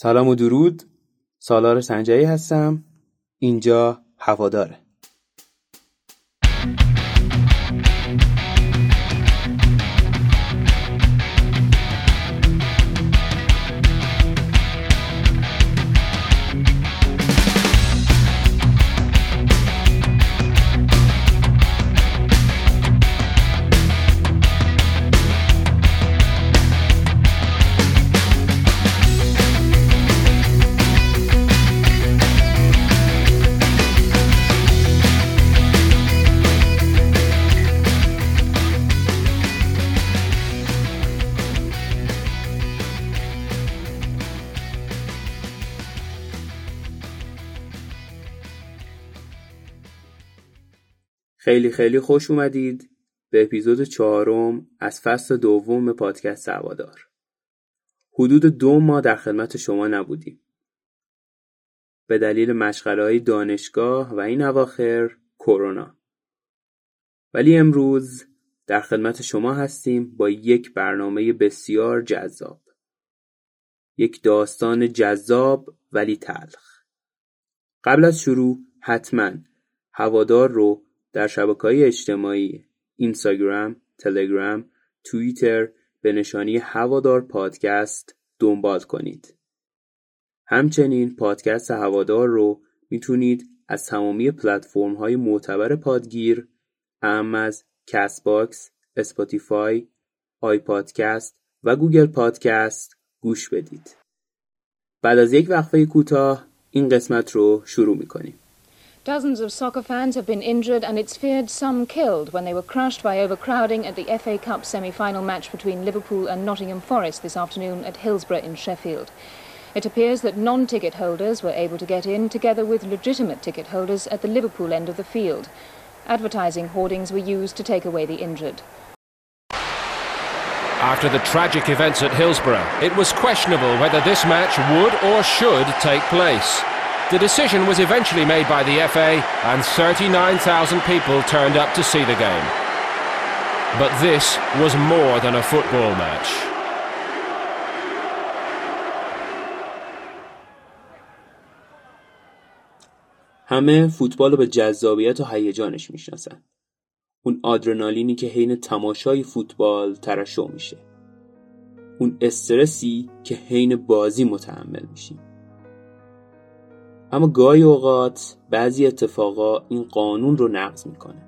سلام و درود. سالار سنجایی هستم. اینجا هواداره. خیلی خیلی خوش اومدید به اپیزود چهارم از فصل دوم پادکست هوادار. حدود دو ماه در خدمت شما نبودیم. به دلیل مشغله دانشگاه و این اواخر کرونا. ولی امروز در خدمت شما هستیم با یک برنامه بسیار جذاب. یک داستان جذاب ولی تلخ. قبل از شروع حتما هوادار رو در های اجتماعی اینستاگرام، تلگرام، توییتر به نشانی هوادار پادکست دنبال کنید. همچنین پادکست هوادار رو می‌تونید از تمامی پلتفرم های معتبر پادگیر اعم از کست باکس، اسپاتیفای، آی پادکست و گوگل پادکست گوش بدید. بعد از یک وقفه کوتاه این قسمت رو شروع می‌کنیم. Dozens of soccer fans have been injured and it's feared some killed when they were crushed by overcrowding at the FA Cup semi-final match between Liverpool and Nottingham Forest this afternoon at Hillsborough in Sheffield. It appears that non-ticket holders were able to get in together with legitimate ticket holders at the Liverpool end of the field. Advertising hoardings were used to take away the injured. After the tragic events at Hillsborough, it was questionable whether this match would or should take place. The decision was eventually made by the FA and 39,000 people turned up to see the game. But this was more than a football match. همه فوتبال رو به جذابیت و هیجانش می‌شناسن. اون آدرنالینی که حین تماشای فوتبال ترشح میشه. اون استرسی که حین بازی متحمل میشیم. اما گاهی اوقات بعضی اتفاقا این قانون رو نقض می‌کنه.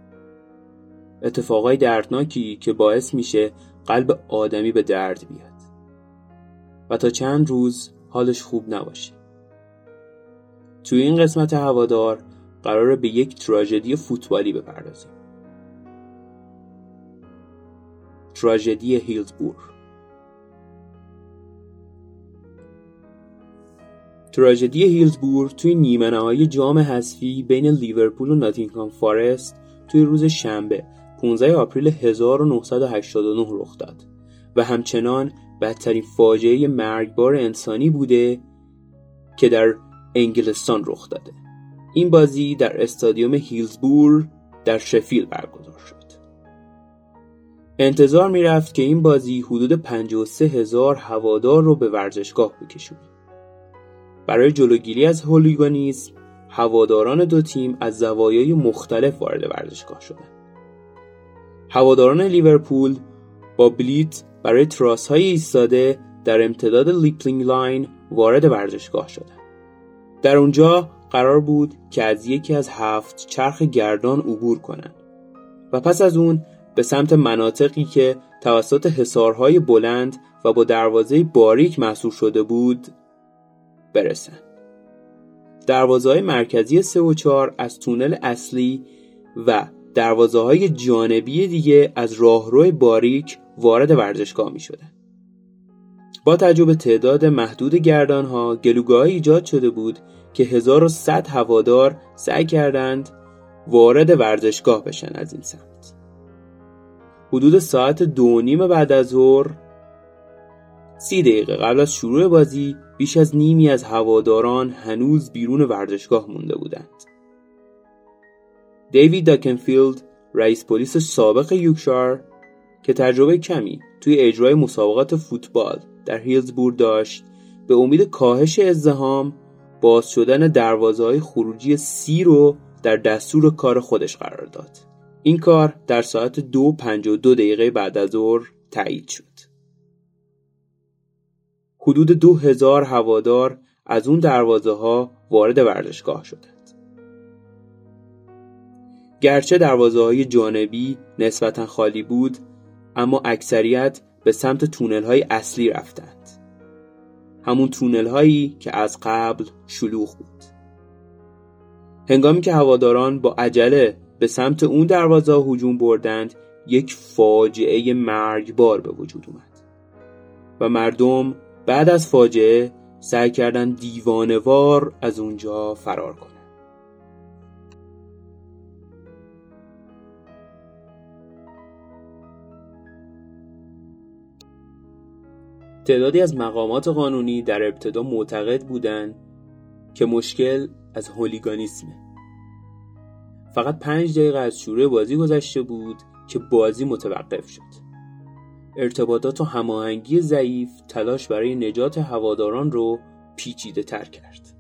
اتفاقای دردناکی که باعث میشه قلب آدمی به درد بیاد. و تا چند روز حالش خوب نباشه. توی این قسمت هوادار قراره به یک تراژدی فوتبالی بپردازیم. تراژدی هیلزبور تراژدی هیلزبور توی نیمه نهایی جام حذفی بین لیورپول و ناتینگهام فارست توی روز شنبه 15 آپریل 1989 رخ داد. و همچنان بدترین فاجعه مرگبار انسانی بوده که در انگلستان رخ داده. این بازی در استادیوم هیلزبور در شفیل برگزار شد. انتظار می‌رفت که این بازی حدود 53 هزار هوادار رو به ورزشگاه بکشونه. برای جلوگیری از هولیگانیسم هواداران دو تیم از زوایای مختلف وارد ورزشگاه شدند. هواداران لیورپول با بلیت برای تراس های ایستاده در امتداد لپینگز لین وارد ورزشگاه شدند. در اونجا قرار بود که از یکی از هفت چرخ گردان عبور کنند و پس از اون به سمت مناطقی که توسط حصارهای بلند و با دروازه باریک محصور شده بود برسن دروازه های مرکزی 3 و 4 از تونل اصلی و دروازه های جانبی دیگه از راهرو باریک وارد ورزشگاه می شدن. با تجربه تعداد محدود گردان ها گلوگاه ایجاد شده بود که 1100 هوادار سعی کردند وارد ورزشگاه بشن از این سمت حدود ساعت دو نیم بعد از ظهر سی دقیقه قبل از شروع بازی بیش از نیمی از هواداران هنوز بیرون ورزشگاه مونده بودند. دیوید داکنفیلد رئیس پلیس سابق یوکشار که تجربه کمی توی اجرای مسابقات فوتبال در هیلزبور داشت به امید کاهش ازدهام باز شدن دروازه های خروجی سی رو در دستور کار خودش قرار داد. این کار در ساعت دو پنج و دو دقیقه بعد از ظهر تایید شد. حدود دو هزار هوادار از اون دروازه ها وارد ورزشگاه شدند. گرچه دروازه های جانبی نسبتا خالی بود اما اکثریت به سمت تونل های اصلی رفتند. همون تونل هایی که از قبل شلوغ بود. هنگامی که هواداران با عجله به سمت اون دروازه هجوم بردند یک فاجعه مرگبار به وجود اومد و مردم بعد از فاجعه سعی کردن دیوانوار از اونجا فرار کنند. تعدادی از مقامات قانونی در ابتدا معتقد بودند که مشکل از هولیگانیسمه فقط پنج دقیقه از شروع بازی گذشته بود که بازی متوقف شد ارتباطات و هماهنگی ضعیف تلاش برای نجات هواداران رو پیچیده تر کرد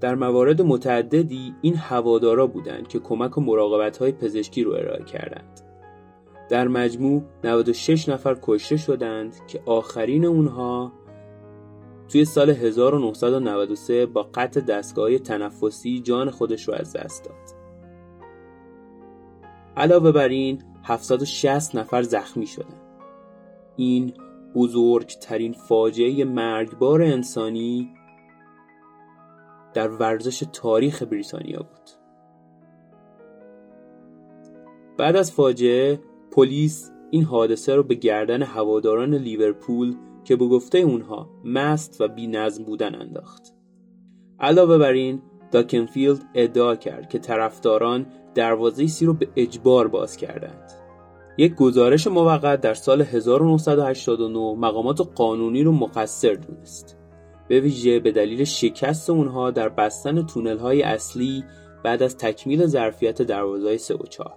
در موارد متعددی این هوادارا بودند که کمک و مراقبت های پزشکی رو ارائه کردند در مجموع 96 نفر کشته شدند که آخرین اونها توی سال 1993 با قطع دستگاه تنفسی جان خودش رو از دست داد. علاوه بر این 760 نفر زخمی شدند. این بزرگترین فاجعه مرگبار انسانی در ورزش تاریخ بریتانیا بود. بعد از فاجعه پلیس این حادثه رو به گردن هواداران لیورپول که به گفته اونها مست و بی نظم بودن انداخت. علاوه بر این داکنفیلد ادعا کرد که طرفداران دروازه سی رو به اجبار باز کردند. یک گزارش موقت در سال 1989 مقامات قانونی رو مقصر دونست. به ویژه به دلیل شکست اونها در بستن تونل های اصلی بعد از تکمیل ظرفیت دروازه 3 و 4.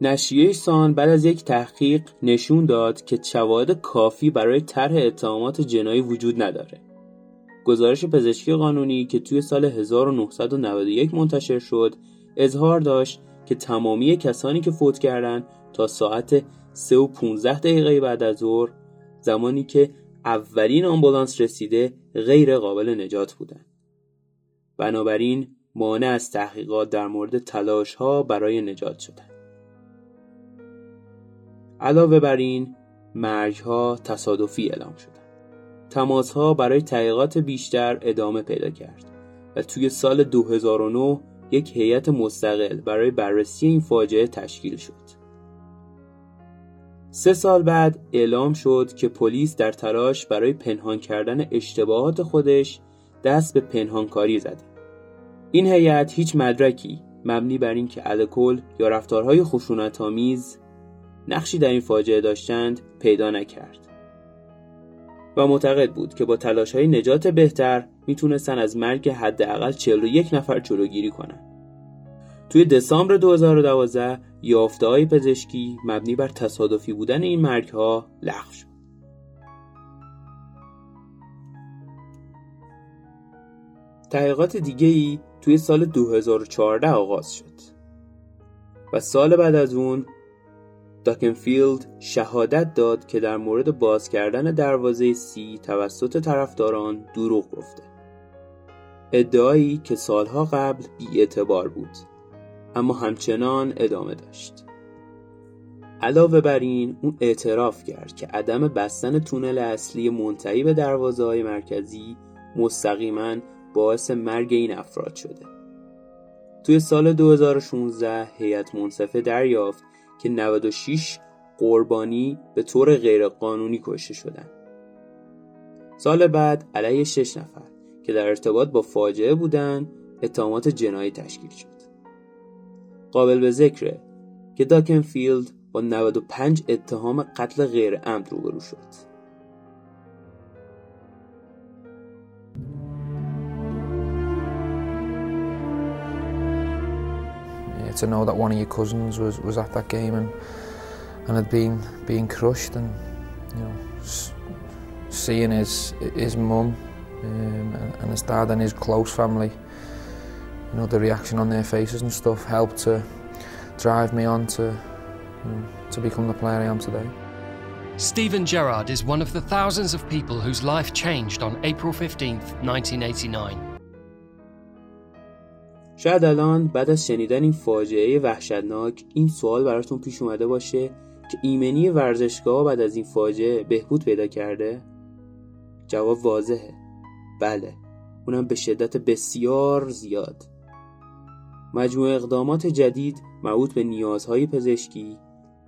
نشریه سان بعد از یک تحقیق نشون داد که شواهد کافی برای طرح اتهامات جنایی وجود نداره. گزارش پزشکی قانونی که توی سال 1991 منتشر شد اظهار داشت که تمامی کسانی که فوت کردند تا ساعت 3 و 15 دقیقه بعد از ظهر زمانی که اولین آمبولانس رسیده غیر قابل نجات بودند. بنابراین مانع از تحقیقات در مورد تلاش ها برای نجات شدند. علاوه بر این مرگ ها تصادفی اعلام شدند. تماس ها برای تحقیقات بیشتر ادامه پیدا کرد و توی سال 2009 یک هیئت مستقل برای بررسی این فاجعه تشکیل شد. سه سال بعد اعلام شد که پلیس در تلاش برای پنهان کردن اشتباهات خودش دست به پنهانکاری زده. این هیئت هیچ مدرکی مبنی بر اینکه الکل یا رفتارهای خشونت‌آمیز نقشی در این فاجعه داشتند پیدا نکرد و معتقد بود که با تلاش های نجات بهتر می‌تونستن از مرگ حداقل 41 نفر جلوگیری کنند. توی دسامبر 2012 یافته های پزشکی مبنی بر تصادفی بودن این مرگ ها لغو شد. تحقیقات دیگه ای توی سال 2014 آغاز شد و سال بعد از اون داکنفیلد شهادت داد که در مورد باز کردن دروازه سی توسط طرفداران دروغ گفته. ادعایی که سالها قبل اعتبار بود اما همچنان ادامه داشت. علاوه بر این اون اعتراف کرد که عدم بستن تونل اصلی منتهی به دروازه های مرکزی مستقیما باعث مرگ این افراد شده. توی سال 2016 هیئت منصفه دریافت که 96 قربانی به طور غیرقانونی کشته شدند. سال بعد علیه 6 نفر که در ارتباط با فاجعه بودند اتهامات جنایی تشکیل شد. قابل به ذکره که داکنفیلد با 95 اتهام قتل غیر عمد روبرو شد. To know that one of your cousins was, was at that game and and had been being crushed and you know seeing his his mum um, and his dad and his close family, you know, the reaction on their faces and stuff helped to drive me on to, you know, to become the player I am today. Stephen Gerrard is one of the thousands of people whose life changed on April 15th, 1989. شاید الان بعد از شنیدن این فاجعه وحشتناک این سوال براتون پیش اومده باشه که ایمنی ورزشگاه بعد از این فاجعه بهبود پیدا کرده؟ جواب واضحه. بله. اونم به شدت بسیار زیاد. مجموع اقدامات جدید مربوط به نیازهای پزشکی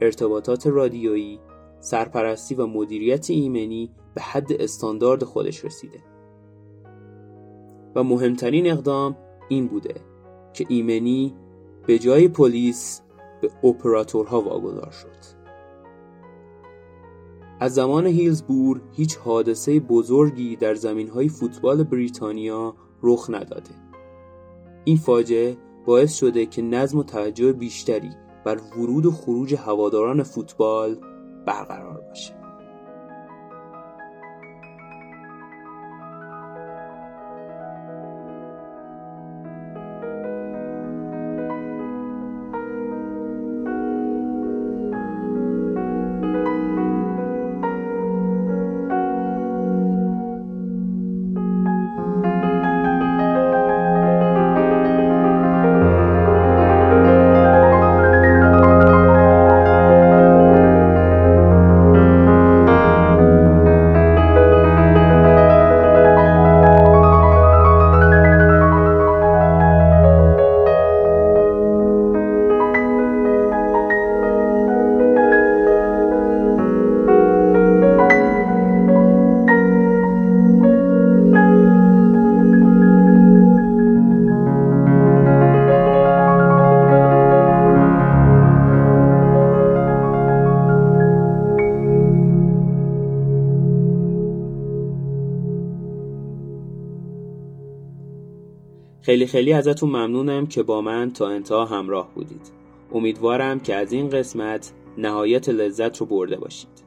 ارتباطات رادیویی سرپرستی و مدیریت ایمنی به حد استاندارد خودش رسیده. و مهمترین اقدام این بوده. که ایمنی به جای پلیس به اپراتورها واگذار شد از زمان هیلزبور هیچ حادثه بزرگی در زمینهای فوتبال بریتانیا رخ نداده. این فاجعه باعث شده که نظم و توجه بیشتری بر ورود و خروج هواداران فوتبال برقرار باشه. خیلی خیلی ازتون ممنونم که با من تا انتها همراه بودید. امیدوارم که از این قسمت نهایت لذت رو برده باشید.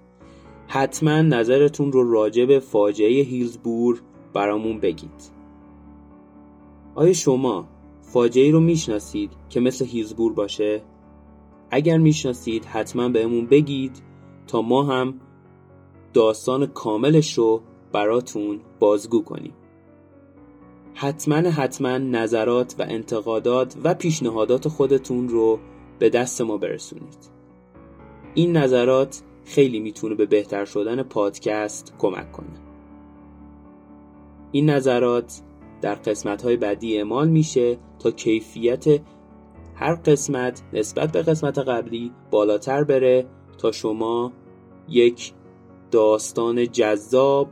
حتما نظرتون رو راجع به فاجعه هیلزبور برامون بگید. آیا شما فاجعه رو می‌شناسید که مثل هیلزبور باشه؟ اگر می‌شناسید حتما بهمون بگید تا ما هم داستان کاملش رو براتون بازگو کنیم. حتما حتما نظرات و انتقادات و پیشنهادات خودتون رو به دست ما برسونید. این نظرات خیلی می‌تونه به بهتر شدن پادکست کمک کنه. این نظرات در قسمت های بعدی اعمال میشه تا کیفیت هر قسمت نسبت به قسمت قبلی بالاتر بره تا شما یک داستان جذاب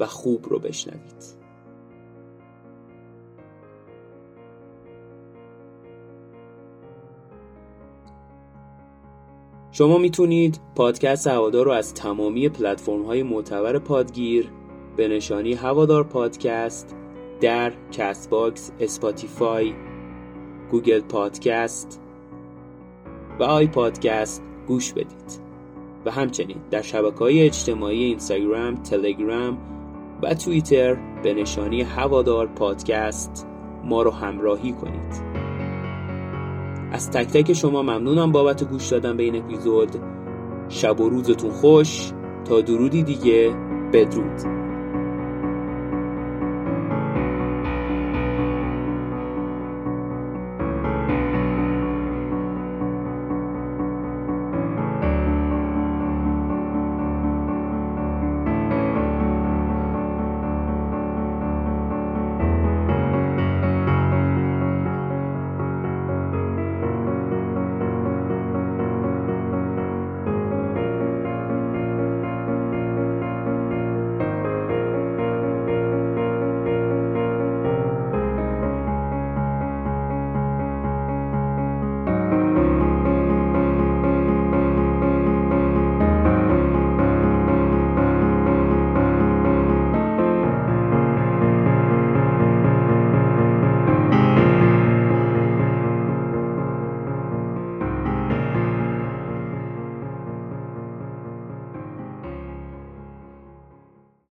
و خوب رو بشنوید. شما می‌تونید پادکست هوادار رو از تمامی پلتفرم های معتبر پادگیر به نشانی هوادار پادکست در Castbox، Spotify، گوگل پادکست و آی پادکست گوش بدید. و همچنین در شبکه های اجتماعی اینستاگرام، تلگرام و توییتر به نشانی هوادار پادکست ما رو همراهی کنید. از تک تک شما ممنونم بابت گوش دادن به این اپیزود. شب و روزتون خوش. تا درودی دیگه. بدرود.